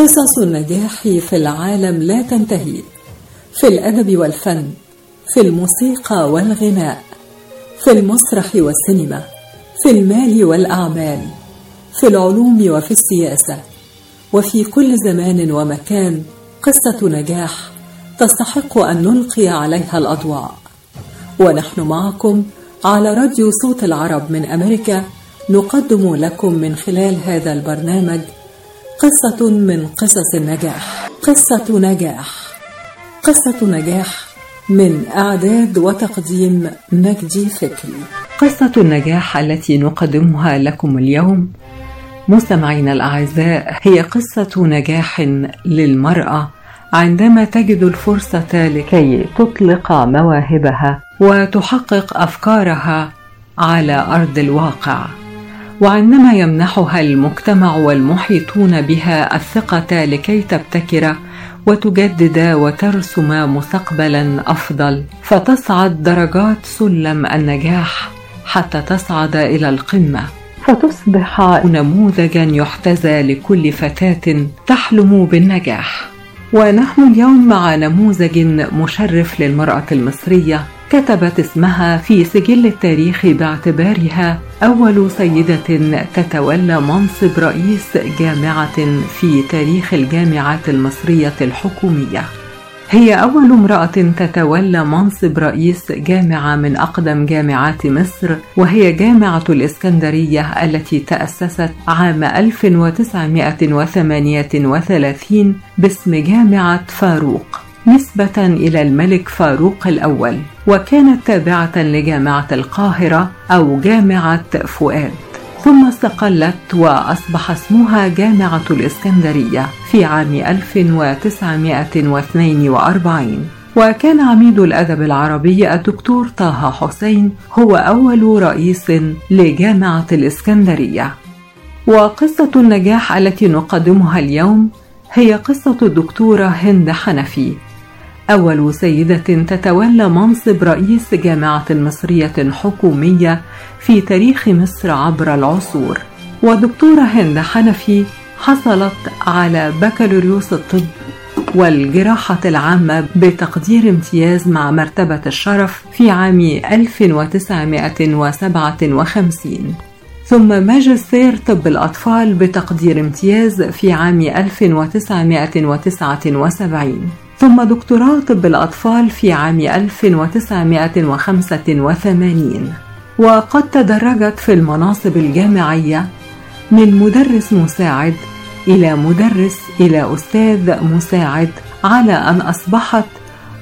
قصص النجاح في العالم لا تنتهي. في الأدب والفن في الموسيقى والغناء في المسرح والسينما في المال والأعمال في العلوم وفي السياسة وفي كل زمان ومكان قصة نجاح تستحق أن نلقي عليها الأضواء. ونحن معكم على راديو صوت العرب من أمريكا نقدم لكم من خلال هذا البرنامج قصة من قصص النجاح. قصة نجاح. قصة نجاح من أعداد وتقديم مجدي فكري. قصة النجاح التي نقدمها لكم اليوم مستمعينا الأعزاء هي قصة نجاح للمرأة عندما تجد الفرصة لكي تطلق مواهبها وتحقق أفكارها على أرض الواقع. وعندما يمنحها المجتمع والمحيطون بها الثقة لكي تبتكر وتجدد وترسم مستقبلا أفضل. فتصعد درجات سلم النجاح حتى تصعد إلى القمة. فتصبح نموذجا يحتذى لكل فتاة تحلم بالنجاح. ونحن اليوم مع نموذج مشرف للمرأة المصرية كتبت اسمها في سجل التاريخ باعتبارها أول سيدة تتولى منصب رئيس جامعة في تاريخ الجامعات المصرية الحكومية. هي أول امرأة تتولى منصب رئيس جامعة من أقدم جامعات مصر وهي جامعة الإسكندرية التي تأسست عام 1938 باسم جامعة فاروق نسبة إلى الملك فاروق الأول وكانت تابعة لجامعة القاهرة أو جامعة فؤاد. ثم استقلت وأصبح اسمها جامعة الإسكندرية في عام 1942 وكان عميد الأدب العربي الدكتور طه حسين هو أول رئيس لجامعة الإسكندرية. وقصة النجاح التي نقدمها اليوم هي قصة الدكتورة هند حنفي. أول سيدة تتولى منصب رئيس جامعة مصرية حكومية في تاريخ مصر عبر العصور. ودكتورة هند حنفي حصلت على بكالوريوس الطب والجراحة العامة بتقدير امتياز مع مرتبة الشرف في عام 1957 ثم ماجستير طب الأطفال بتقدير امتياز في عام 1979 ثم دكتوراه طب الأطفال في عام 1985 وقد تدرجت في المناصب الجامعية من مدرس مساعد إلى مدرس إلى أستاذ مساعد على أن أصبحت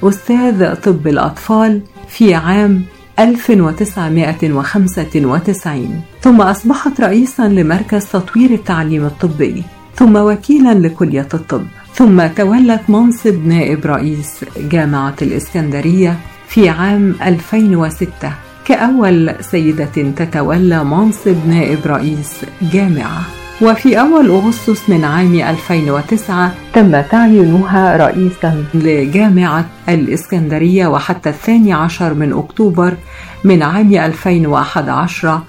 أستاذ طب الأطفال في عام 1995 ثم أصبحت رئيسا لمركز تطوير التعليم الطبي ثم وكيلا لكلية الطب. ثم تولت منصب نائب رئيس جامعة الإسكندرية في عام 2006 كأول سيدة تتولى منصب نائب رئيس جامعة. وفي أول أغسطس من عام 2009 تم تعيينها رئيسا لجامعة الإسكندرية وحتى الثاني عشر من أكتوبر من عام 2011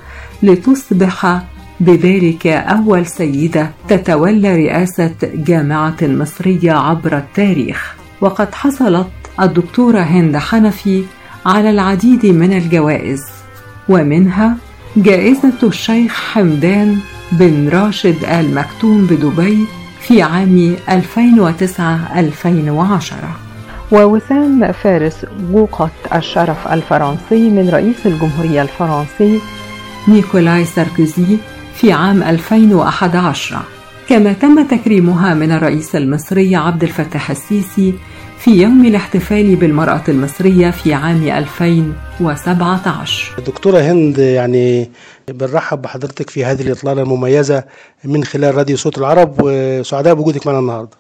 لتصبح بذلك أول سيدة تتولى رئاسة جامعة مصرية عبر التاريخ. وقد حصلت الدكتورة هند حنفي على العديد من الجوائز ومنها جائزة الشيخ حمدان بن راشد آل مكتوم بدبي في عام 2009-2010 ووسام فارس بوقة الشرف الفرنسي من رئيس الجمهورية الفرنسي نيكولاي ساركوزي في عام 2011 كما تم تكريمها من الرئيس المصري عبد الفتاح السيسي في يوم الاحتفال بالمرأة المصرية في عام 2017 دكتورة هند يعني بنرحب بحضرتك في هذه الإطلالة المميزة من خلال راديو صوت العرب وسعداء بوجودك معنا النهاردة.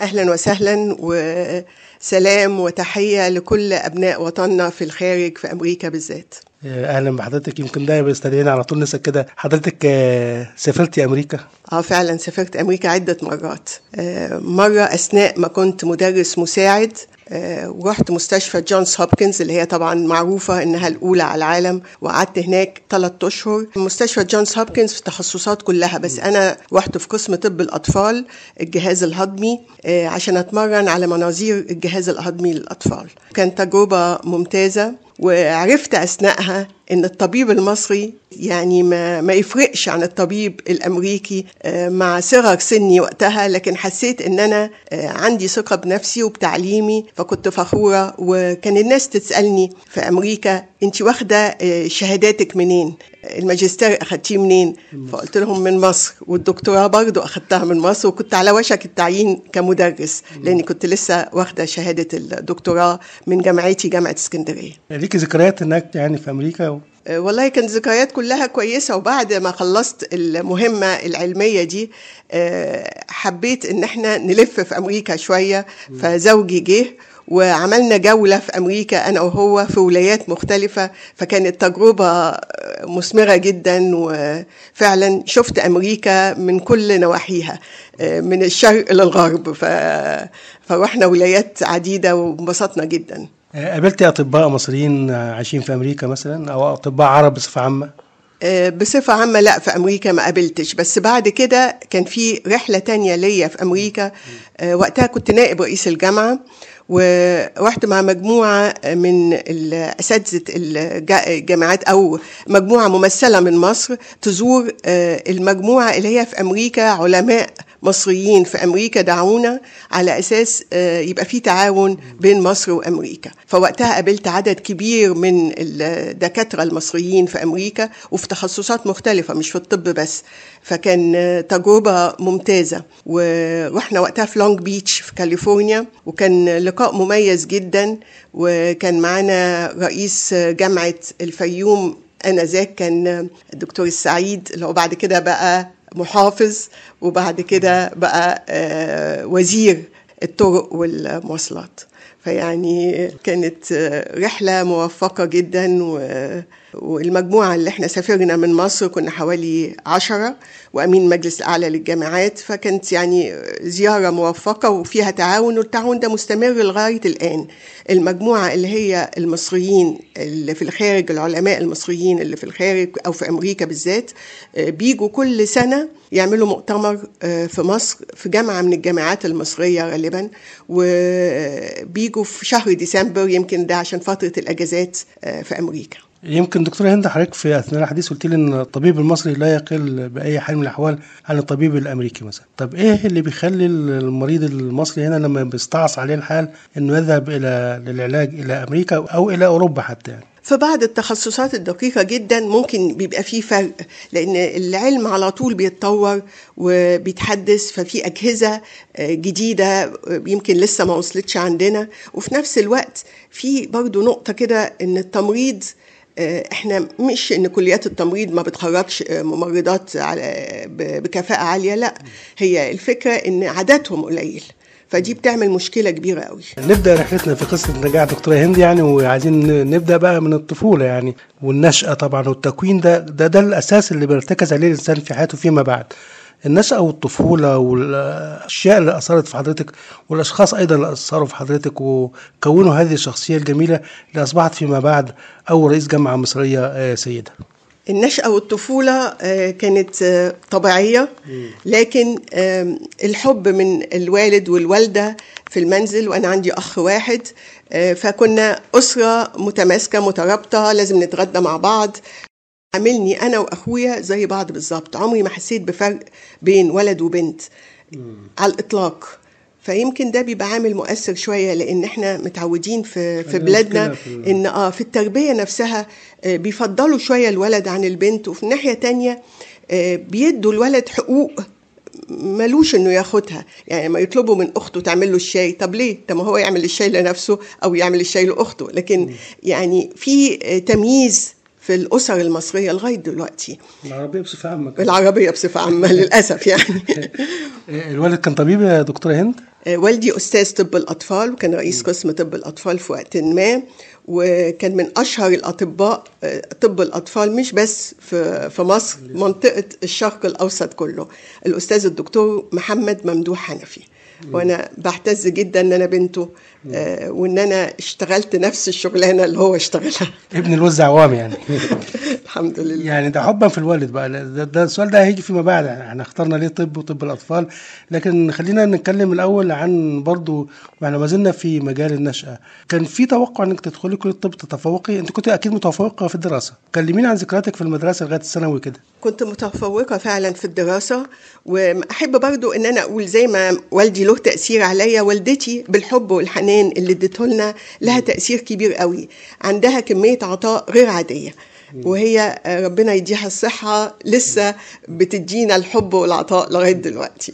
أهلا وسهلا وسلام وتحية لكل أبناء وطننا في الخارج في أمريكا بالذات. أهلا بحضرتك. يمكن ده بيستدعينا على طول. نسأل كده حضرتك آه، سافرتي أمريكا؟ آه فعلا سافرت أمريكا عدة مرات. آه، مرة أثناء ما كنت مدرس مساعد آه، ورحت مستشفى جونز هوبكنز اللي هي طبعا معروفة إنها الأولى على العالم وقعدت هناك ثلاثة أشهر. مستشفى جونز هوبكنز في التخصصات كلها بس أنا رحت في قسم طب الأطفال الجهاز الهضمي آه، عشان أتمرن على مناظير الجهاز الهضمي للأطفال. كانت تجربة ممتازة. وعرفت أثناءها إن الطبيب المصري يعني ما, ما يفرقش عن الطبيب الأمريكي آه، مع صغر سني وقتها لكن حسيت إن أنا آه، عندي ثقة بنفسي وبتعليمي فكنت فخورة. وكان الناس تسألني في أمريكا انت واخدة آه، شهاداتك منين؟ الماجستير أخدتيه منين؟ فقلت لهم من مصر والدكتوراه برضو أخدتها من مصر وكنت على وشك التعيين كمدرس لأني كنت لسه واخدة شهادة الدكتوراه من جامعتي جامعة اسكندرية. ليكي ذكريات هناك يعني في أمريكا آه، والله كانت ذكريات كلها كويسة وبعد ما خلصت المهمة العلمية دي آه، حبيت إن إحنا نلف في أمريكا شوية فزوجي جه وعملنا جولة في أمريكا أنا وهو في ولايات مختلفة فكانت تجربة مثمرة جدا وفعلا شفت أمريكا من كل نواحيها آه، من الشرق للغرب. فروحنا ولايات عديدة وانبسطنا جدا قابلتي أطباء مصريين عايشين في أمريكا مثلا أو أطباء عرب بصفة عامة؟ آه، بصفة عامة لا في أمريكا ما قابلتش. بس بعد كده كان في رحلة تانية ليا في أمريكا. آه، وقتها كنت نائب رئيس الجامعة ورحت مع مجموعة من أساتذة الجامعات أو مجموعة ممثلة من مصر تزور آه، المجموعة اللي هي في أمريكا علماء مصريين في أمريكا دعونا على أساس آه، يبقى في تعاون بين مصر وأمريكا. فوقتها قابلت عدد كبير من الدكاترة المصريين في أمريكا وفي تخصصات مختلفة مش في الطب بس. فكان آه، تجربة ممتازة. ورحنا وقتها في لونج بيتش في كاليفورنيا وكان لقاء مميز جدا. وكان معانا رئيس جامعة الفيوم أنا ذاك كان الدكتور السعيد. اللي هو بعد كده بقى محافظ وبعد كده بقى آه، وزير الطرق والمواصلات. فيعني كانت آه، رحلة موفقة جدا والمجموعة اللي إحنا سافرنا من مصر كنا حوالي عشرة وأمين مجلس الأعلى للجامعات فكانت يعني زيارة موفقة وفيها تعاون والتعاون ده مستمر لغاية الآن. المجموعة اللي هي المصريين اللي في الخارج العلماء المصريين اللي في الخارج أو في أمريكا بالذات آه، بيجوا كل سنة يعملوا مؤتمر آه، في مصر في جامعة من الجامعات المصرية غالبا وبيجوا في شهر ديسمبر يمكن ده عشان فترة الأجازات آه، في أمريكا. يمكن دكتور هند حضرتك في أثناء الحديث قلت لي إن الطبيب المصري لا يقل بأي حال من الأحوال عن الطبيب الأمريكي مثلا. طب إيه اللي بيخلي المريض المصري هنا لما بيستعص عليه الحال إنه يذهب إلى للعلاج إلى أمريكا أو إلى أوروبا حتى يعني؟ في بعض التخصصات الدقيقة جدا ممكن بيبقى فيه فرق لأن العلم على طول بيتطور وبيتحدث ففي أجهزة جديدة يمكن لسه ما وصلتش عندنا. وفي نفس الوقت في برضو نقطة كده إن التمريض إحنا مش إن كليات التمريض ما بتخرجش ممرضات بكفاءة عالية لا. هي الفكرة إن عددهم قليل فدي بتعمل مشكلة كبيرة قوي. نبدأ رحلتنا في قصة نجاح دكتورة هند يعني وعايزين نبدأ بقى من الطفولة يعني والنشأة طبعا والتكوين ده ده ده الأساس اللي بيرتكز عليه الإنسان في حياته فيما بعد. النشأة والطفولة والأشياء اللي أثرت في حضرتك والأشخاص أيضا اللي أثروا في حضرتك وكونوا هذه الشخصية الجميلة اللي أصبحت فيما بعد أول رئيس جامعة مصرية آه، سيدة. النشأة والطفولة آه، كانت آه، طبيعية لكن الحب من الوالد والوالدة في المنزل وأنا عندي أخ واحد فكنا أسرة متماسكة مترابطة لازم نتغدى مع بعض. عاملني أنا وأخويا زي بعض بالظبط. عمري ما حسيت بفرق بين ولد وبنت على الإطلاق. فيمكن ده بيبقى عامل مؤثر شوية لأن إحنا متعودين في في بلادنا في إن آه في التربية نفسها آه بيفضلوا شوية الولد عن البنت. وفي ناحية تانية آه بيدوا الولد حقوق ملوش إنه ياخدها. يعني ما يطلبوا من أخته تعمل له الشاي طب ليه؟ طب ما هو يعمل الشاي لنفسه أو يعمل الشاي لأخته. لكن يعني في تمييز في الأسر المصرية لغاية دلوقتي. العربية بصفة عامة العربية بصفة عامة للأسف يعني. الوالد كان طبيب يا دكتورة هند؟ آه، والدي أستاذ طب الأطفال وكان رئيس قسم طب الأطفال في وقت ما وكان من أشهر الأطباء آه، طب الأطفال مش بس في في مصر منطقة الشرق الأوسط كله. الأستاذ الدكتور محمد ممدوح حنفي. وأنا بعتز جدا إن أنا بنته آه وإن أنا اشتغلت نفس الشغلانة اللي هو اشتغلها. ابن الوز عوام يعني. الحمد لله. يعني ده حبا في الوالد بقى. ده, ده السؤال ده هيجي فيما بعد. إحنا اخترنا ليه طب وطب الأطفال. لكن خلينا نتكلم الأول عن برضو وإحنا ما زلنا في مجال النشأة. كان في توقع إنك تدخلي كلية الطب تتفوقي؟ أنت كنت أكيد متفوقة في الدراسة. كلمينا عن ذكرياتك في المدرسة لغاية الثانوي كده. كنت متفوقة فعلا في الدراسة. وأحب برضو إن أنا أقول زي ما والدي له تأثير عليا والدتي بالحب والحنان اللي اديته لنا لها تأثير كبير قوي. عندها كمية عطاء غير عادية. وهي ربنا يديها الصحة لسه بتدينا الحب والعطاء لغاية دلوقتي.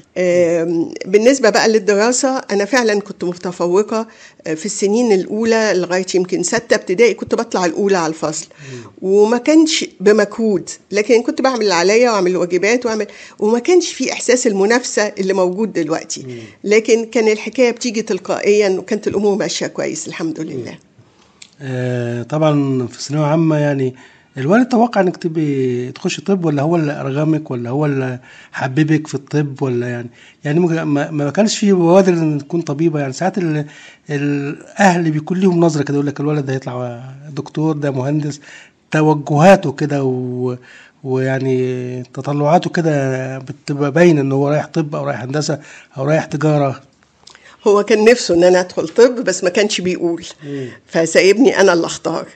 بالنسبة بقى للدراسة أنا فعلا كنت متفوقة في السنين الأولى لغاية يمكن ستة ابتدائي كنت بطلع الأولى على الفصل. وما كانش بمجهود لكن كنت بعمل اللي عليا وأعمل الواجبات وأعمل وما كانش في إحساس المنافسة اللي موجود دلوقتي. لكن كان الحكاية بتيجي تلقائيا وكانت الأمور ماشية كويس الحمد لله. آه طبعا في ثانوية عامة يعني الوالد توقع إنك تبقي تخش طب ولا هو اللي أرغمك ولا هو اللي حببك في الطب ولا يعني؟ يعني ما, ما كانش في بوادر إن تكون طبيبة يعني. ساعات الأهل بيكون ليهم نظرة كده يقول لك الولد ده هيطلع دكتور ده مهندس. توجهاته كده ويعني تطلعاته كده بتبقى باينة إن هو رايح طب أو رايح هندسة أو رايح تجارة. هو كان نفسه إن أنا أدخل طب بس ما كانش بيقول. فسايبني أنا اللي أختار.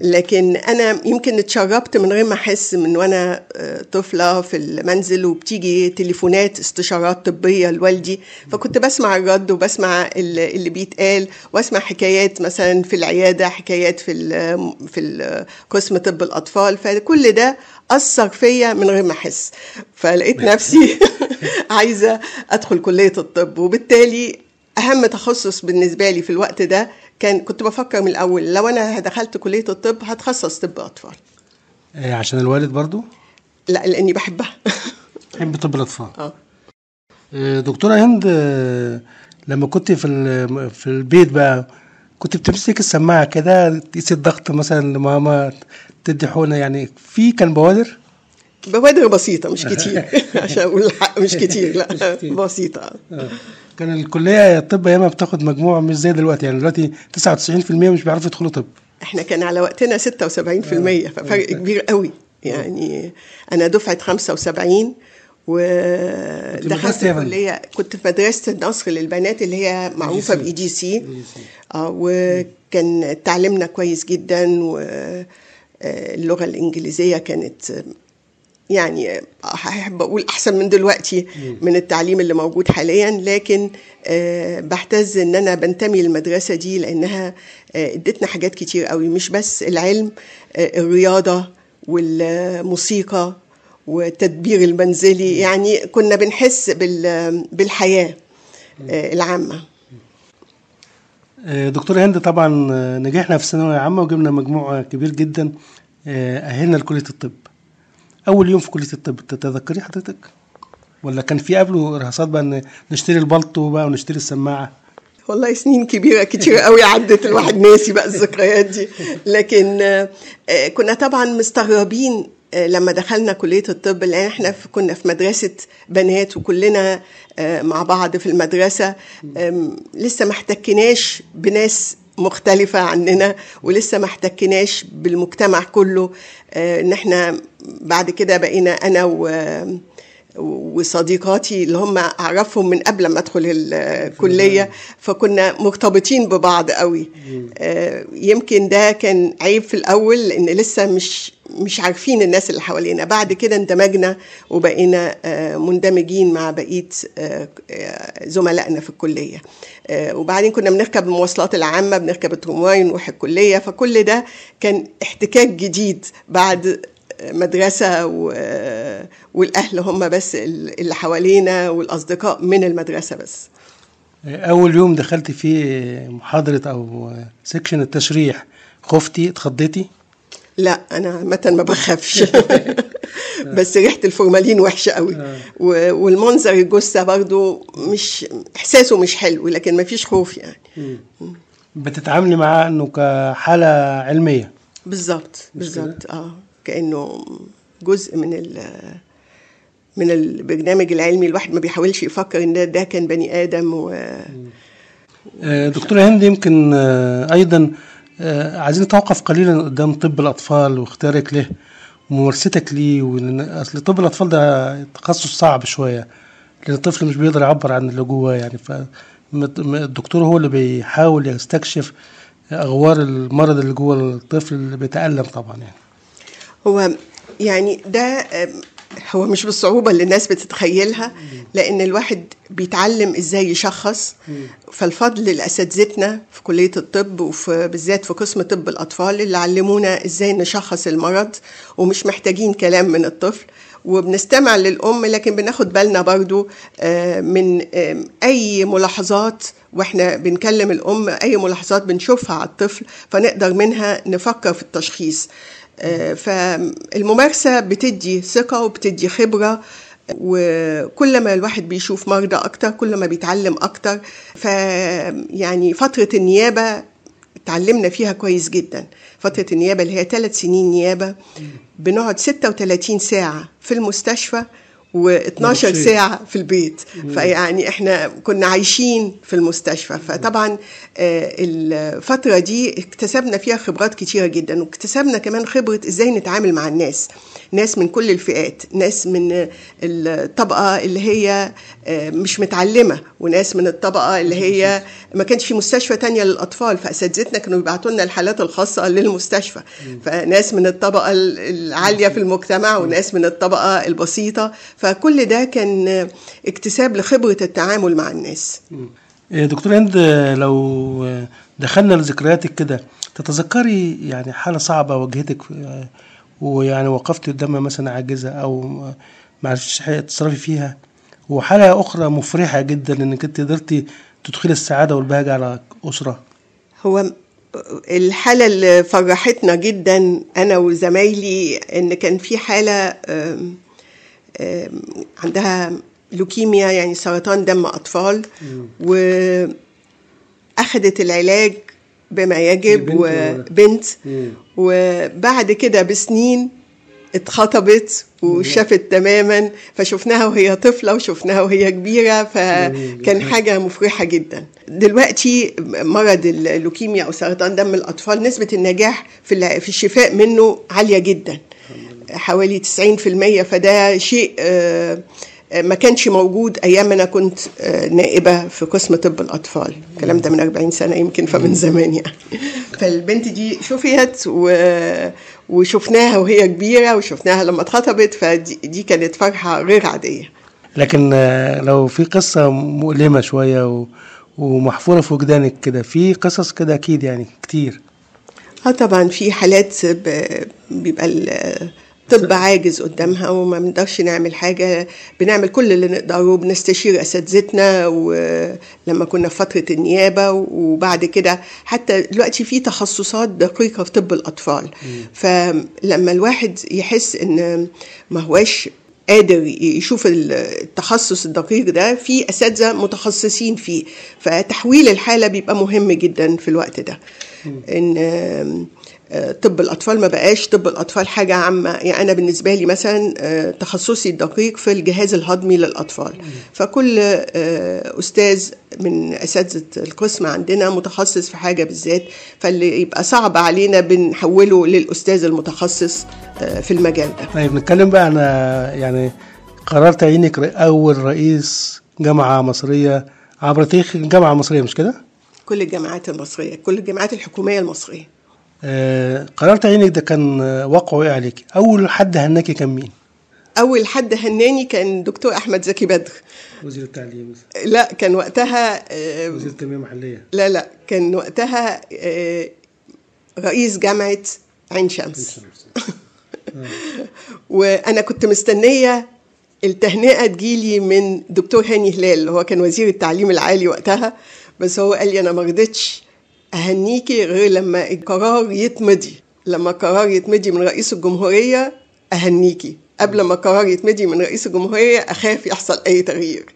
لكن أنا يمكن اتشربت من غير ما أحس من وأنا طفلة في المنزل وبتيجي تليفونات استشارات طبية لوالدي. فكنت بسمع الرد وبسمع اللي بيتقال وأسمع حكايات مثلا في العيادة حكايات في في قسم طب الأطفال. فكل ده أثر فيا من غير ما أحس. فلقيت نفسي عايزة أدخل كلية الطب. وبالتالي أهم تخصص بالنسبة لي في الوقت ده كان كنت بفكر من الأول لو أنا دخلت كلية الطب هتخصص طب أطفال. إيه عشان الوالد برضو؟ لا لأني بحبها. بحب طب الأطفال. آه. دكتورة هند لما كنت في في البيت بقى كنت بتمسك السماعة كده تقيسي الضغط مثلا لماما تدي حقنة يعني في كان بوادر؟ بوادر بسيطة مش كتير. عشان أقول الحق مش كتير لا بسيطة. كان الكلية الطب ايامها بتاخد مجموع مش زي دلوقتي يعني دلوقتي 99% مش بيعرفوا يدخلوا طب. إحنا كان على وقتنا 76% ففرق كبير قوي. يعني أنا دفعة 75 ودخلت الكليه كنت في مدرسة النصر للبنات اللي هي معروفة باي دي سي. آه وكان تعليمنا كويس جدا واللغة الإنجليزية كانت يعني احب أقول أحسن من دلوقتي من التعليم اللي موجود حاليا لكن أه بحتز إن أنا بنتمي للمدرسة دي لأنها ادتنا حاجات كتير قوي مش بس العلم أه الرياضة والموسيقى والتدبير المنزلي يعني كنا بنحس بالحياة أه العامة. دكتور هند طبعا نجحنا في الثانوية العامة وجبنا مجموع كبير جدا أهلنا لكلية الطب. أول يوم في كلية الطب. تتذكري حضرتك؟ ولا كان في قبله رهصات بقى نشتري البلطو بقى ونشتري السماعة؟ والله سنين كبيرة كتير قوي عدت الواحد ناسي بقى الذكريات دي. لكن كنا طبعا مستغربين لما دخلنا كلية الطب لأن إحنا كنا في مدرسة بنات وكلنا مع بعض في المدرسة. لسه ما احتكناش بناس مختلفة عننا ولسه ما احتكناش بالمجتمع كله. إن إحنا بعد كده بقينا أنا و وصديقاتي اللي هم أعرفهم من قبل ما أدخل الكلية فكنا مرتبطين ببعض قوي. يمكن ده كان عيب في الأول لأن لسه مش مش عارفين الناس اللي حوالينا. بعد كده اندمجنا وبقينا مندمجين مع بقية زملائنا في الكلية. وبعدين كنا بنركب المواصلات العامة بنركب الترمواي نروح الكلية. فكل ده كان احتكاك جديد بعد مدرسة والأهل هم بس اللي حوالينا والأصدقاء من المدرسة بس. أول يوم دخلت فيه محاضرة أو section التشريح خفتي اتخضيتي؟ لا أنا عامه ما بخافش. بس ريحة الفورمالين وحشة قوي. و- والمنظر الجثة برضو مش إحساسه مش حلو لكن ما فيش خوف يعني. بتتعاملي معاه إنه كحالة علمية؟ بالظبط بالظبط آه. كأنه جزء من ال من البرنامج العلمي الواحد ما بيحاولش يفكر إن ده, ده كان بني آدم و آه، دكتورة هند يمكن آه، أيضا آه، عايزين نتوقف قليلا قدام طب الأطفال واختيارك له وممارستك ليه؟ وإن- أصل طب الأطفال ده تخصص صعب شوية لأن الطفل مش بيقدر يعبر عن اللي جواه يعني. فالدكتور هو اللي بيحاول يستكشف أغوار المرض اللي جوه الطفل اللي بيتألم طبعا يعني. هو يعني ده هو مش بالصعوبة اللي الناس بتتخيلها لأن الواحد بيتعلم إزاي يشخص. فالفضل لأساتذتنا في كلية الطب وفي بالذات في قسم طب الأطفال اللي علمونا إزاي نشخص المرض ومش محتاجين كلام من الطفل. وبنستمع للأم لكن بناخد بالنا برضو آه، من آم، أي ملاحظات وإحنا بنكلم الأم أي ملاحظات بنشوفها على الطفل فنقدر منها نفكر في التشخيص. آه، فالممارسة بتدي ثقة وبتدي خبرة وكل ما الواحد بيشوف مرضى أكتر كل ما بيتعلم أكتر. ف يعني فترة النيابة اتعلمنا فيها كويس جدا. فترة النيابة اللي هي ثلاث سنين نيابة بنقعد 36 ساعة في المستشفى و12 مبسوط. ساعة في البيت. فيعني إحنا كنا عايشين في المستشفى. فطبعا آه، الفترة دي اكتسبنا فيها خبرات كتيرة جدا واكتسبنا كمان خبرة إزاي نتعامل مع الناس. ناس من كل الفئات ناس من الطبقة اللي هي آه، مش متعلمة وناس من الطبقة اللي هي ما كانش في مستشفى تانية للأطفال. فأساتذتنا كانوا يبعتوا لنا الحالات الخاصة للمستشفى. فناس من الطبقة ال- العالية في المجتمع وناس من الطبقة البسيطة. فكل ده كان اكتساب لخبرة التعامل مع الناس. إيه، دكتور هند آه، لو آه، دخلنا لذكرياتك كده تتذكري يعني حالة صعبة واجهتك آه، ويعني وقفت قدامها مثلا عاجزة أو ما- عرفتش حاجة تتصرفي فيها. وحالة أخرى مفرحة جدا إنك أنت قدرتي تدخلي السعادة والبهجة على أسرة. هو الحالة اللي فرحتنا جدا أنا وزمايلي إن كان في حالة آم، آم، عندها لوكيميا يعني سرطان دم أطفال وأخذت العلاج بما يجب وبنت وبعد كده بسنين اتخطبت وشافت تماما فشفناها وهي طفلة وشفناها وهي كبيرة فكان حاجة مفرحة جدا. دلوقتي مرض اللوكيميا أو سرطان دم الأطفال نسبة النجاح في في الشفاء منه عالية جدا. حوالي 90% فده شيء آه، ما كانش موجود أيام أنا كنت آه، نائبة في قسم طب الأطفال. الكلام ده من 40 سنة يمكن فمن زمان يعني. فالبنت دي شفيت و... وشفناها وهي كبيرة وشفناها لما اتخطبت فدي دي كانت فرحة غير عادية. لكن آه، لو في قصة مؤلمة شوية و- ومحفورة في وجدانك كده في قصص كده أكيد يعني كتير. آه طبعا في حالات ب- بيبقى الطب عاجز قدامها وما بنقدرش نعمل حاجة. بنعمل كل اللي نقدره بنستشير أساتذتنا ولما كنا في فترة النيابة وبعد كده حتى دلوقتي في تخصصات دقيقة في طب الأطفال. فلما الواحد يحس إن ما هواش قادر يشوف التخصص الدقيق ده في أساتذة متخصصين فيه. فتحويل الحالة بيبقى مهم جدا في الوقت ده. إن طب الأطفال ما بقاش طب الأطفال حاجة عامة. يعني أنا بالنسبة لي مثلا آه، تخصصي الدقيق في الجهاز الهضمي للأطفال. فكل آه، أستاذ من أساتذة القسم عندنا متخصص في حاجة بالذات فاللي يبقى صعب علينا بنحوله للأستاذ المتخصص آه، في المجال ده. طيب نتكلم بقى عن آه، يعني قرار تعيينك ر- أول رئيس جامعة مصرية عبر تاريخ الجامعة المصرية مش كده؟ كل الجامعات المصرية كل الجامعات الحكومية المصرية. آه، قرار تعيينك ده كان آه، وقعه إيه عليك؟ أول حد هناكي كان مين؟ أول حد هناني كان دكتور أحمد زكي بدر. وزير التعليم. لا كان وقتها آه، التنمية المحلية. لا لا كان وقتها آه، رئيس جامعة عين شمس. وأنا كنت مستنية التهنئة تجيلي من دكتور هاني هلال هو كان وزير التعليم العالي وقتها. بس هو قال لي أنا ما رضيتش. أهنيكي غير لما القرار يتمضي لما قرار يتمدي من رئيس الجمهورية أهنيكي. قبل ما قرار يتمدي من رئيس الجمهورية أخاف يحصل أي تغيير.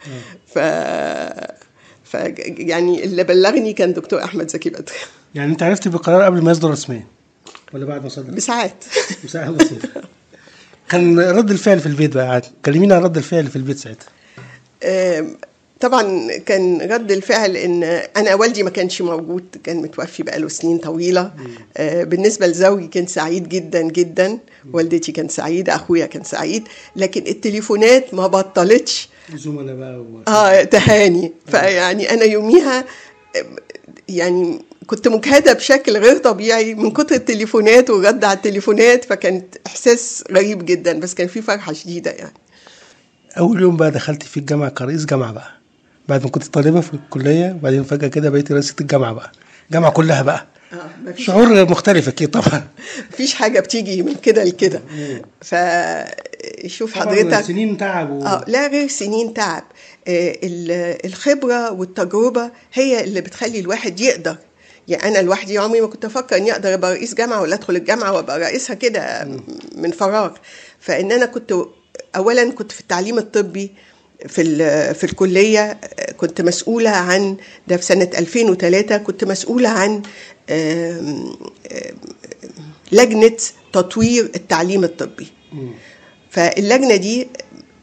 ف ف يعني اللي بلغني كان دكتور أحمد زكي بدر. يعني أنت عرفت بالقرار قبل ما يصدر رسميا؟ ولا بعد ما صدر؟ بساعات. بساعات بسيطة. كان رد الفعل في البيت بقى كلمينا عن رد الفعل في البيت ساعتها. طبعا كان رد الفعل إن أنا والدي ما كانش موجود كان متوفي بقاله سنين طويلة. آه، بالنسبة لزوجي كان سعيد جدا جدا. والدتي كان سعيده أخويا كان سعيد. لكن التليفونات ما بطلتش. زملاء بقى. آه تهاني. فيعني أنا يوميها يعني كنت مجهدة بشكل غير طبيعي من كتر التليفونات والرد على التليفونات فكانت إحساس غريب جدا بس كان في فرحة شديدة يعني. أول يوم بقى دخلت في الجامعة كرئيس جامعة بقى. بعد ما كنت طالبة في الكلية وبعدين فجأة كده بقيت رئيسة الجامعة بقى. الجامعة كلها بقى. مفيش شعور مختلف أكيد طبعا. مفيش حاجة بتيجي من كده لكده. فشوف حضرتك. سنين تعب و... آه لا غير سنين تعب. آه، ال- الخبرة والتجربة هي اللي بتخلي الواحد يقدر. يعني أنا لوحدي عمري ما كنت أفكر إني أقدر أبقى رئيس جامعة ولا أدخل الجامعة وأبقى رئيسها كده من فراغ. فإن أنا كنت اولا كنت في التعليم الطبي في في الكلية كنت مسؤولة عن ده في سنة 2003 كنت مسؤولة عن لجنة تطوير التعليم الطبي. فاللجنة دي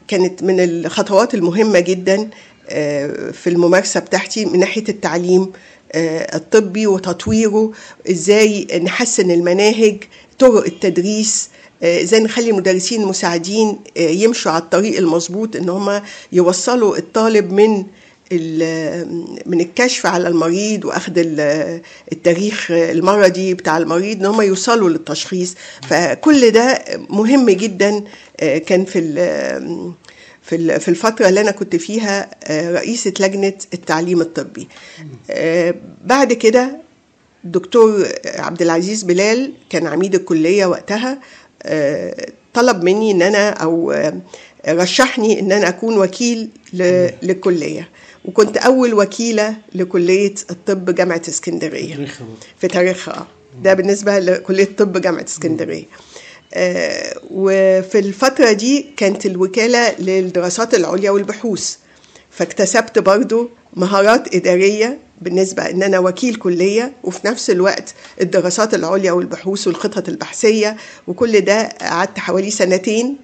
كانت من الخطوات المهمة جدا آه، في الممارسة بتاعتي من ناحية التعليم الطبي وتطويره إزاي نحسن المناهج طرق التدريس آه، إزاي نخلي المدرسين المساعدين آه، يمشوا على الطريق المظبوط إن هم يوصلوا الطالب من من الكشف على المريض وأخذ ال- التاريخ المرضي بتاع المريض إن هم يوصلوا للتشخيص. فكل ده مهم جدا آه، كان في في في الفترة اللي أنا كنت فيها آه، رئيسة لجنة التعليم الطبي آه، بعد كده الدكتور عبد العزيز بلال كان عميد الكلية وقتها آه، طلب مني إن أنا أو رشحني إن أنا أكون وكيل ل- للكلية وكنت أول وكيلة لكلية الطب جامعة اسكندرية تاريخها برضه. في تاريخها. ده بالنسبة لكلية طب جامعة اسكندرية آه، وفي الفترة دي كانت الوكالة للدراسات العليا والبحوث. فاكتسبت برضو مهارات إدارية بالنسبة إن أنا وكيل كلية وفي نفس الوقت الدراسات العليا والبحوث والخطط البحثية وكل ده قعدت حوالي سنتين.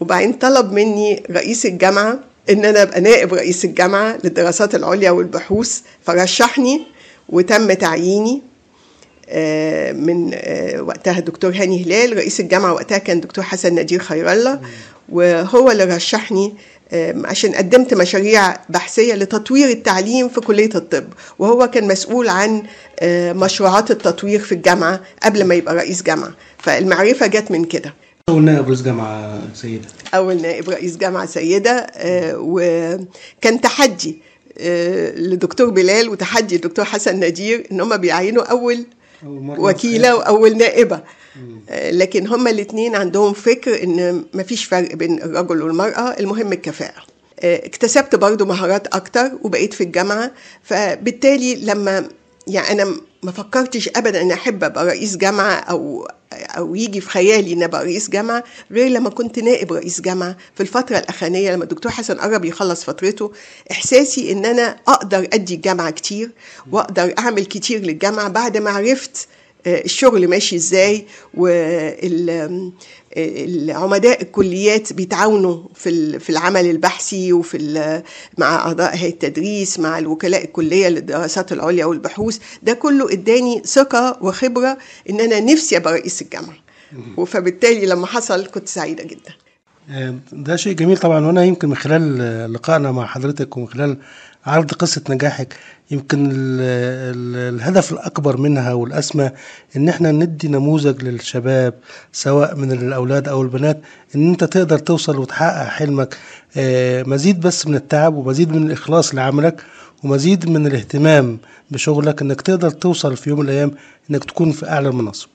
وبعدين طلب مني رئيس الجامعة إن أنا أبقى نائب رئيس الجامعة للدراسات العليا والبحوث فرشحني وتم تعييني. آه، من آه، وقتها الدكتور هاني هلال رئيس الجامعة وقتها كان دكتور حسن نجير خير الله وهو اللي رشحني آه، عشان قدمت مشاريع بحثية لتطوير التعليم في كلية الطب. وهو كان مسؤول عن آه، مشروعات التطوير في الجامعة قبل ما يبقى رئيس جامعة. فالمعرفة جت من كده. أول نائب رئيس جامعة سيدة. أول نائب رئيس جامعة سيدة آه، وكان تحدي آه، لدكتور بلال وتحدي الدكتور حسن نجير إن هم بيعينوا اول أول وكيلة وأول نائبة. آه، لكن هما الاثنين عندهم فكر إن مفيش فرق بين الرجل والمرأة المهم الكفاءة. آه، اكتسبت برضو مهارات أكتر وبقيت في الجامعة فبالتالي لما يعني أنا ما فكرتش ابدا ان أحب أبقى رئيس جامعة أو أو يجي في خيالي ان أبقى رئيس جامعة غير لما كنت نائب رئيس جامعة. في الفترة الأخرانية لما الدكتور حسن قرب يخلص فترته إحساسي إن أنا أقدر أدي الجامعة كتير وأقدر أعمل كتير للجامعة. بعد ما عرفت الشغل ماشي إزاي والعمداء الكليات بيتعاونوا في في العمل البحثي وفي مع أعضاء هيئة التدريس مع الوكلاء الكلية للدراسات العليا والبحوث. ده كله إداني ثقة وخبرة إن أنا نفسي أبقى رئيس الجامعة. فبالتالي لما حصل كنت سعيدة جدا. آه، ده شيء جميل طبعا. وأنا يمكن من خلال لقائنا مع حضرتك ومن خلال عرض قصة نجاحك. يمكن ال ال الهدف الأكبر منها والأسمى إن إحنا ندي نموذج للشباب سواء من الأولاد أو البنات إن أنت تقدر توصل وتحقق حلمك. آه، مزيد بس من التعب ومزيد من الإخلاص لعملك ومزيد من الاهتمام بشغلك إنك تقدر توصل في يوم من الأيام إنك تكون في أعلى المناصب.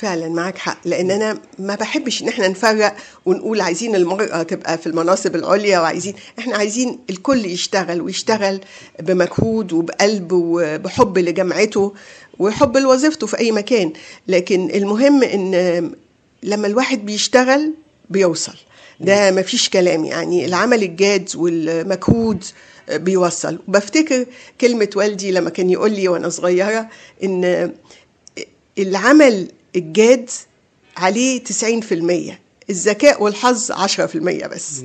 فعلا معاك حق لأن أنا ما بحبش إن إحنا نفرق ونقول عايزين المراه تبقى في المناصب العليا وعايزين إحنا عايزين الكل يشتغل ويشتغل بمجهود وبقلب وبحب لجامعته وحب لوظيفته في أي مكان لكن المهم إن لما الواحد بيشتغل بيوصل. ده مفيش كلام يعني العمل الجاد والمجهود بيوصل. بفتكر كلمة والدي لما كان يقول لي وأنا صغيرة إن العمل الجاد عليه 90% الذكاء والحظ 10% بس.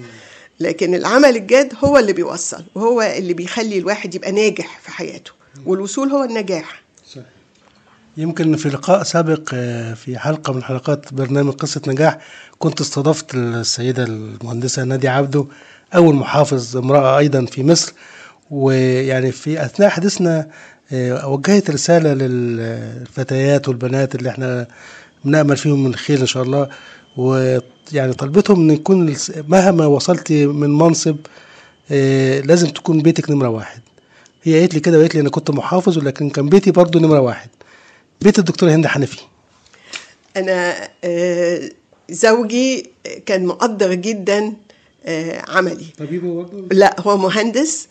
لكن العمل الجاد هو اللي بيوصل وهو اللي بيخلي الواحد يبقى ناجح في حياته والوصول هو النجاح. يمكن في لقاء سابق آه، في حلقة من حلقات برنامج قصة نجاح كنت استضفت السيدة المهندسة نادية عبده أول محافظ امرأة أيضا في مصر ويعني في أثناء حديثنا وجهت رسالة للفتيات والبنات اللي إحنا بنأمل فيهم من الخير إن شاء الله. ويعني طلبتهم إن يكون مهما وصلت من منصب آه، لازم تكون بيتك نمرة واحد. هي قالت لي كده وقالت لي أنا كنت محافظ ولكن كان بيتي برضو نمرة واحد. بيت الدكتورة هند حنفي. أنا آه، زوجي كان مقدر جدا آه، عملي. طبيبة برضو لا هو مهندس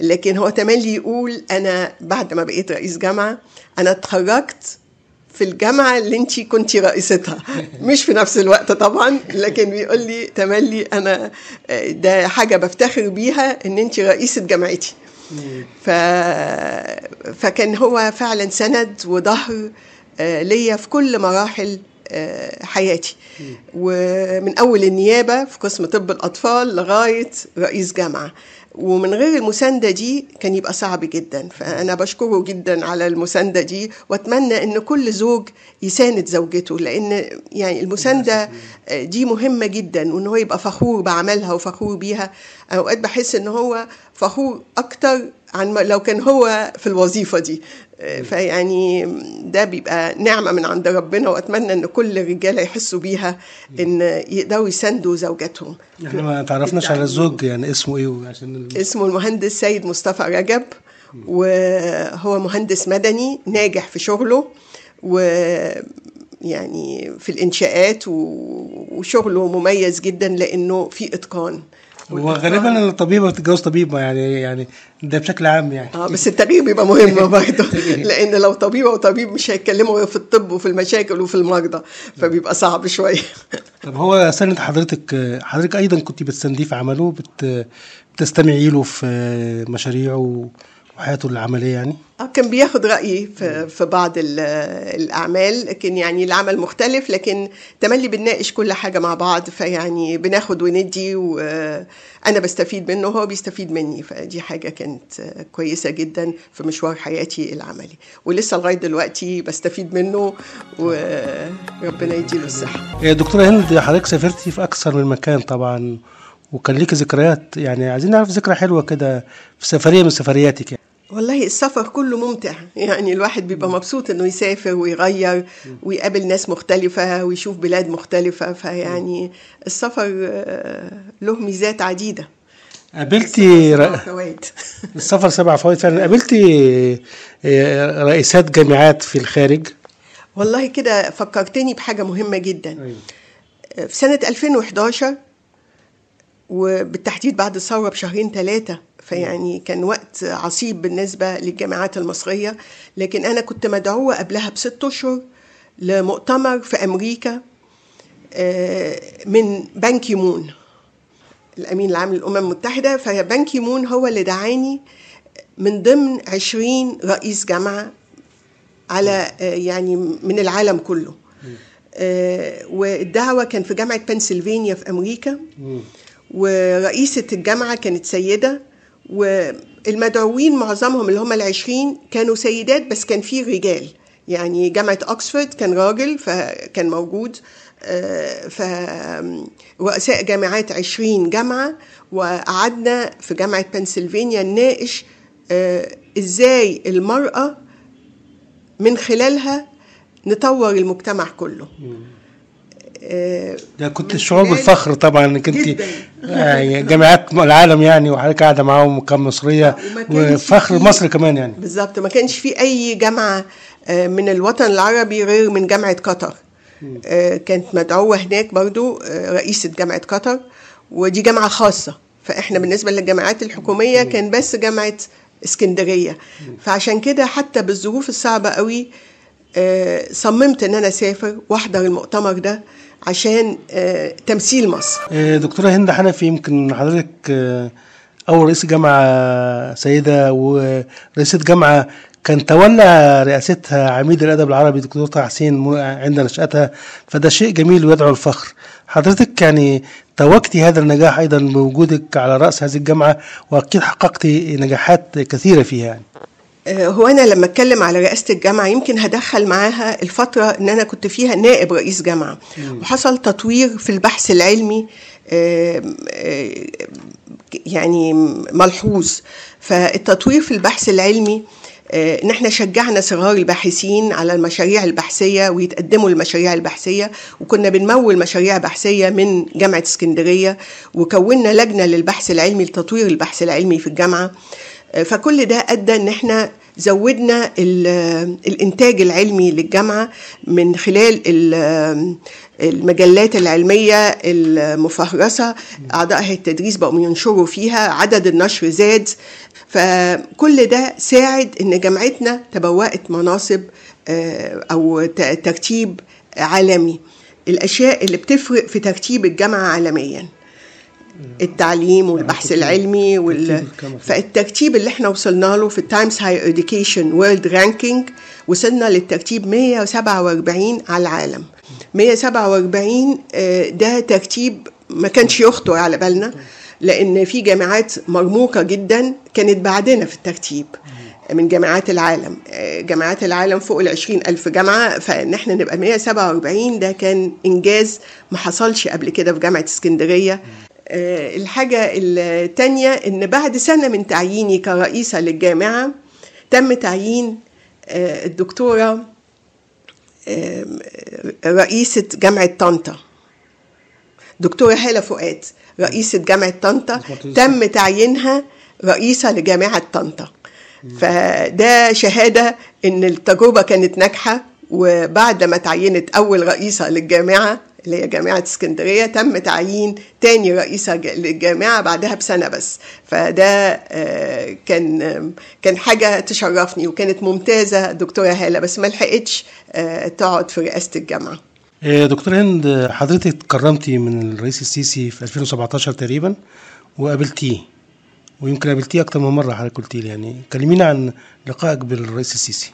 لكن هو تملي يقول أنا بعد ما بقيت رئيس جامعة أنا اتخرجت في الجامعة اللي انت كنت رئيستها. مش في نفس الوقت طبعا لكن بيقول لي تملي أنا آه، ده حاجة بفتخر بيها إن انت رئيسة جامعتي. ف... فكان هو فعلا سند وظهر آه، ليا في كل مراحل آه، حياتي. ومن أول النيابة في قسم طب الأطفال لغاية رئيس جامعة. ومن غير المساندة دي كان يبقى صعب جدا. فأنا بشكره جدا على المساندة دي وأتمنى إن كل زوج يساند زوجته لأن يعني المساندة دي مهمة جدا وإن هو يبقى فخور بعملها وفخور بيها. أوقات بحس إن هو فخور أكتر عن ما لو كان هو في الوظيفة دي. فيعني ده بيبقى نعمة من عند ربنا وأتمنى إن كل الرجاله يحسوا بيها إن يقدروا يساندوا زوجاتهم. إحنا ما تعرفناش على الزوج يعني اسمه إيه عشان اسمه المهندس سيد مصطفى رجب وهو مهندس مدني ناجح في شغله و يعني في الإنشاءات وشغله مميز جدا لأنه في إتقان. وغالبا الطبيبة بتتجوز طبيب يعني يعني ده بشكل عام يعني. آه بس التغيير بيبقى مهم برضه لأن لو طبيبه وطبيب مش هيتكلموا غير في الطب وفي المشاكل وفي المرضى فبيبقى صعب شوية. طب هو سند حضرتك حضرتك أيضا كنت بتستنديه في عمله بت بتستمعي له في مشاريعه وحياته العملية يعني؟ آه كان بياخد رأيي في, في بعض ال- الأعمال لكن يعني العمل مختلف لكن تملي بنناقش كل حاجة مع بعض فيعني بناخد وندي وأنا بستفيد منه وهو بيستفيد مني فدي حاجة كانت كويسة جدا في مشوار حياتي العملي. ولسه لغاية دلوقتي بستفيد منه وربنا يديله الصحة. يا دكتورة هند حضرتك سافرتي في أكثر من مكان طبعا وكان ليك ذكريات يعني عايزين نعرف ذكرى حلوة كده في سفرية من سفرياتك يعني. والله السفر كله ممتع يعني الواحد بيبقى مبسوط إنه يسافر ويغير ويقابل ناس مختلفة ويشوف بلاد مختلفة فيعني السفر آه، له ميزات عديدة. قابلتي ر... السفر سبع فوائد فعلا. قابلتي آه، رئيسات جامعات في الخارج؟ والله كده فكرتني بحاجة مهمة جدا. في سنة 2011 وبالتحديد بعد الثورة بشهرين ثلاثة فيعني كان وقت عصيب بالنسبة للجامعات المصرية. لكن أنا كنت مدعوة قبلها بست أشهر لمؤتمر في أمريكا آه، من بان كي مون الأمين العام للأمم المتحدة. فبان كي مون هو اللي دعاني من ضمن عشرين رئيس جامعة على آه، يعني من العالم كله. آه، والدعوة كان في جامعة بنسلفانيا في أمريكا. ورئيسة الجامعة كانت سيدة والمدعوين معظمهم اللي هم العشرين كانوا سيدات بس كان في رجال. يعني جامعة أكسفورد كان راجل فكان موجود آه، ف رؤساء جامعات عشرين جامعة وقعدنا في جامعة بنسلفانيا نناقش آه، إزاي المرأة من خلالها نطور المجتمع كله. ده كنت خلال- بالفخر طبعا إنك أنت جداً. يعني جامعات العالم يعني وحضرتك قاعدة معاهم كام مصرية وما كانش وفخر مصر كمان يعني. بالظبط ما كانش في أي جامعة آه، من الوطن العربي غير من جامعة قطر. آه، كانت مدعوة هناك برضو آه، رئيسة جامعة قطر ودي جامعة خاصة. فإحنا بالنسبة للجامعات الحكومية كان بس جامعة اسكندرية. فعشان كده حتى بالظروف الصعبة قوي آه، صممت إن أنا أسافر وأحضر المؤتمر ده. عشان آه، تمثيل مصر. آه، دكتورة هند حنفي يمكن حضرتك آه، أول رئيس جامعة سيدة ورئيسة جامعة كان تولى رئاستها عميد الأدب العربي دكتور طه حسين عند نشأتها فده شيء جميل ويدعو الفخر. حضرتك يعني توجتي هذا النجاح أيضا بوجودك على رأس هذه الجامعة وأكيد حققتي نجاحات كثيرة فيها يعني. هو أنا لما أتكلم على رئاسة الجامعة يمكن هدخل معاها الفترة إن أنا كنت فيها نائب رئيس جامعة. وحصل تطوير في البحث العلمي آم، آه، يعني ملحوظ. فالتطوير في البحث العلمي آه، إن إحنا شجعنا صغار الباحثين على المشاريع البحثية ويتقدموا المشاريع البحثية. وكنا بنمول مشاريع بحثية من جامعة اسكندرية وكونا لجنة للبحث العلمي لتطوير البحث العلمي في الجامعة. فكل ده أدى إن إحنا زودنا ال- الإنتاج العلمي للجامعة من خلال ال- المجلات العلمية المفهرسة. أعضاء هيئة التدريس بقوا ينشروا فيها عدد النشر زاد. فكل ده ساعد إن جامعتنا تبوأت مناصب آه، أو ترتيب عالمي. الأشياء اللي بتفرق في ترتيب الجامعة عالميا. التعليم والبحث العلمي وال... فالترتيب اللي إحنا وصلنا له في ال Times Higher Education World Ranking وصلنا للترتيب 147 على العالم. 147 آه، ده ترتيب ما كانش يخطر على بالنا لأن في جامعات مرموقة جدا كانت بعدنا في الترتيب من جامعات العالم. آه، جامعات العالم فوق ال 20 ألف جامعة فإن إحنا نبقى 147 ده كان إنجاز ما حصلش قبل كده في جامعة اسكندرية. الحاجة التانية إن بعد سنة من تعييني كرئيسة للجامعة تم تعيين آه، الدكتورة آه، رئيسة جامعة طنطا. دكتورة هالة فؤاد رئيسة جامعة طنطا تم تعيينها رئيسة لجامعة طنطا. فده شهادة إن التجربة كانت ناجحة وبعد ما تعينت أول رئيسة للجامعة اللي هي جامعة اسكندرية تم تعيين تاني رئيسة للجامعة بعدها بسنة بس. فده آه، كان كان حاجة تشرفني وكانت ممتازة دكتورة هالة بس ما لحقتش آه، تقعد في رئاسة الجامعة. آه، دكتور هند حضرتك اتكرمتي من الرئيس السيسي في 2017 تقريبا وقابلتيه. ويمكن قابلتيه أكتر من مرة حضرتك قلتي يعني كلمينا عن لقائك بالرئيس السيسي.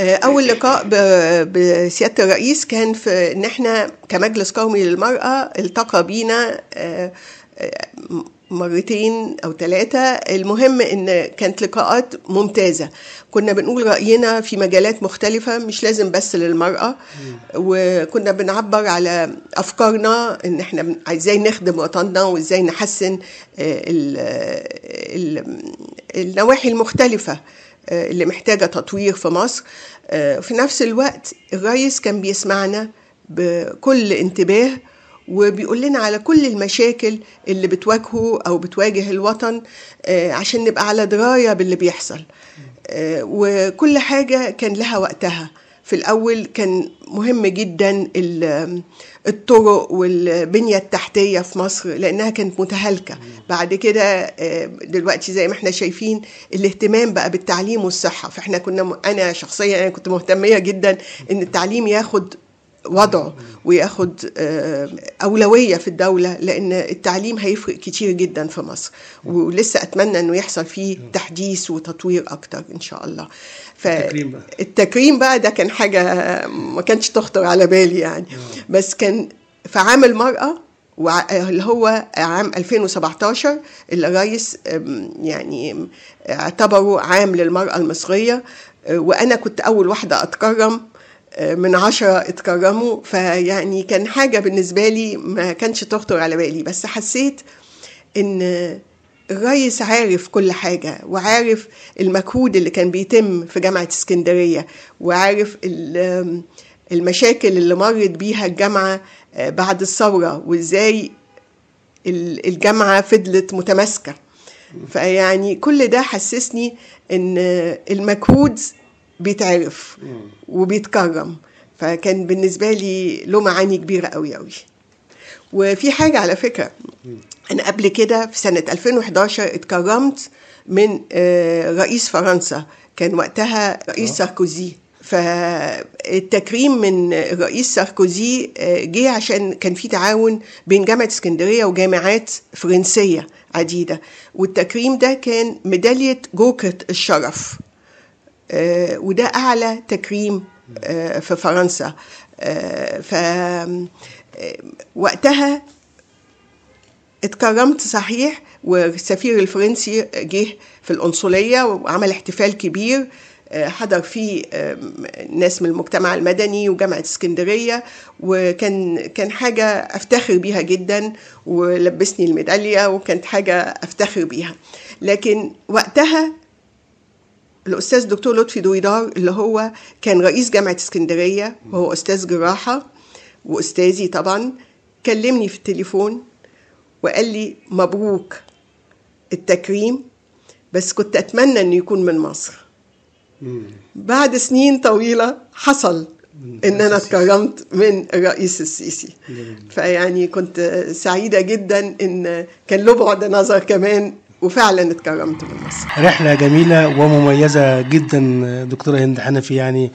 أول لقاء ب- بسيادة الرئيس كان في إن إحنا كمجلس قومي للمرأة التقى بينا آه، آه، مرتين أو ثلاثة المهم إن كانت لقاءات ممتازة. كنا بنقول رأينا في مجالات مختلفة مش لازم بس للمرأة. وكنا بنعبر على أفكارنا إن إحنا بن- إزاي نخدم وطننا وإزاي نحسن آه، ال- ال- النواحي المختلفة. آه، اللي محتاجة تطوير في مصر. آه، في نفس الوقت الرئيس كان بيسمعنا بكل انتباه وبيقول لنا على كل المشاكل اللي بتواجهه أو بتواجه الوطن آه، عشان نبقى على دراية باللي بيحصل. آه، وكل حاجة كان لها وقتها. في الأول كان مهم جدا ال- الطرق والبنية التحتية في مصر لأنها كانت متهالكة. بعد كده آه، دلوقتي زي ما إحنا شايفين الاهتمام بقى بالتعليم والصحة. فاحنا كنا أنا شخصيا أنا كنت مهتمية جدا إن التعليم ياخد وضعه وياخد آه، أولوية في الدولة لأن التعليم هيفرق كتير جدا في مصر. ولسه أتمنى أنه يحصل فيه تحديث وتطوير أكتر إن شاء الله. التكريم بقى. التكريم بقى ده كان حاجة ما كانش تخطر على بالي يعني. بس كان في عام المرأة اللي هو عام 2017 اللي الرئيس أم، يعني اعتبره عام للمرأة المصرية. أه، وأنا كنت أول واحدة أتكرم من عشرة اتكرموا فيعني كان حاجة بالنسبة لي ما كانش تخطر على بالي. بس حسيت إن الرئيس عارف كل حاجة وعارف المجهود اللي كان بيتم في جامعة اسكندرية وعارف ال- المشاكل اللي مرت بيها الجامعة آه، بعد الثورة وإزاي ال- الجامعة فضلت متماسكة. فيعني كل ده حسسني إن المجهود بيتعرف وبيتكرم. فكان بالنسبة لي له معاني كبيرة قوي قوي. وفي حاجة على فكرة أنا قبل كده في سنة 2011 اتكرمت من آه، رئيس فرنسا. كان وقتها رئيس ساركوزي. فالتكريم من الرئيس ساركوزي آه، جه عشان كان في تعاون بين جامعة اسكندرية وجامعات فرنسية عديدة. والتكريم ده كان ميدالية جوكة الشرف. آه، وده أعلى تكريم آه، في فرنسا. آه، ف آه، وقتها اتكرمت صحيح والسفير الفرنسي جه في القنصلية وعمل احتفال كبير آه، حضر فيه ناس من المجتمع المدني وجامعة اسكندرية وكان كان حاجة أفتخر بيها جدا ولبسني الميدالية وكانت حاجة أفتخر بيها. لكن وقتها الأستاذ دكتور لطفي دويدار اللي هو كان رئيس جامعة اسكندرية وهو أستاذ جراحة وأستاذي طبعا كلمني في التليفون وقال لي مبروك التكريم بس كنت أتمنى أنه يكون من مصر. بعد سنين طويلة حصل إن أنا اتكرمت من الرئيس السيسي. فيعني كنت سعيدة جدا إن كان له بعد نظر كمان وفعلا اتكرمت من مصر رحلة جميلة ومميزة جدا دكتورة هند حنفي. يعني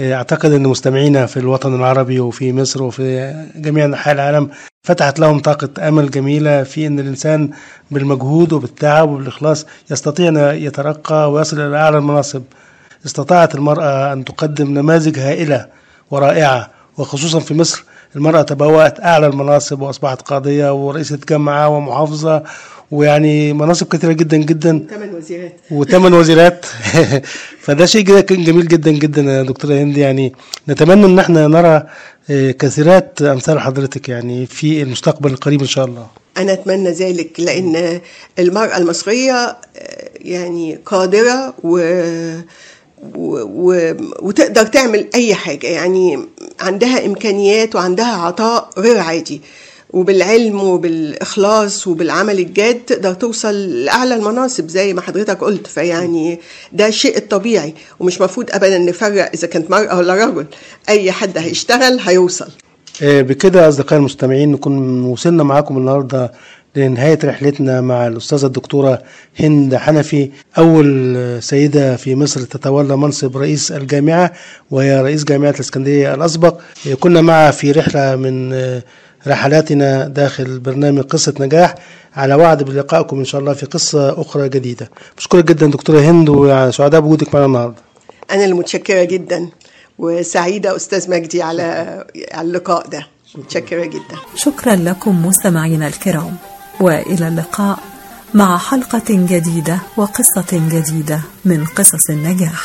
أعتقد إن مستمعينا في الوطن العربي وفي مصر وفي جميع أنحاء العالم فتحت لهم طاقة أمل جميلة في إن الإنسان بالمجهود وبالتعب وبالإخلاص يستطيع أن يترقى ويصل إلى أعلى المناصب. استطاعت المرأة أن تقدم نماذج هائلة ورائعة وخصوصا في مصر المرأة تبوأت أعلى المناصب وأصبحت قاضية ورئيسة جامعة ومحافظة ويعني مناصب كثيرة جدا جدا. ثمان وزيرات. وثمان وزيرات. فده شيء جميل جدا جدا يا دكتوره هند. يعني نتمنى إن إحنا نرى آه، كثيرات أمثال حضرتك يعني في المستقبل القريب إن شاء الله. أنا أتمنى ذلك لأن المرأة المصرية آه، يعني قادرة و... و... و... وتقدر تعمل أي حاجة. يعني عندها إمكانيات وعندها عطاء غير عادي. وبالعلم وبالإخلاص وبالعمل الجاد تقدر توصل لأعلى المناصب زي ما حضرتك قلت. فيعني ده الشيء الطبيعي ومش مفروض أبدا نفرق إذا كانت مرأة ولا رجل. أي حد هيشتغل هيوصل. آه، بكده أصدقائي المستمعين نكون وصلنا معاكم النهارده لنهاية رحلتنا مع الأستاذة الدكتورة هند حنفي أول آه، سيدة في مصر تتولى منصب رئيس الجامعة وهي رئيس جامعة الإسكندرية الأسبق. آه، كنا معها في رحلة من آه، رحلاتنا داخل برنامج قصة نجاح. على وعد بلقائكم إن شاء الله في قصة أخرى جديدة. بشكرك جدا دكتورة هند وسعداء بوجودك معنا النهارده. أنا المتشكرة جدا وسعيدة أستاذ مجدي على على اللقاء ده. متشكرة جدا. شكرا لكم مستمعينا الكرام وإلى اللقاء مع حلقة جديدة وقصة جديدة من قصص النجاح.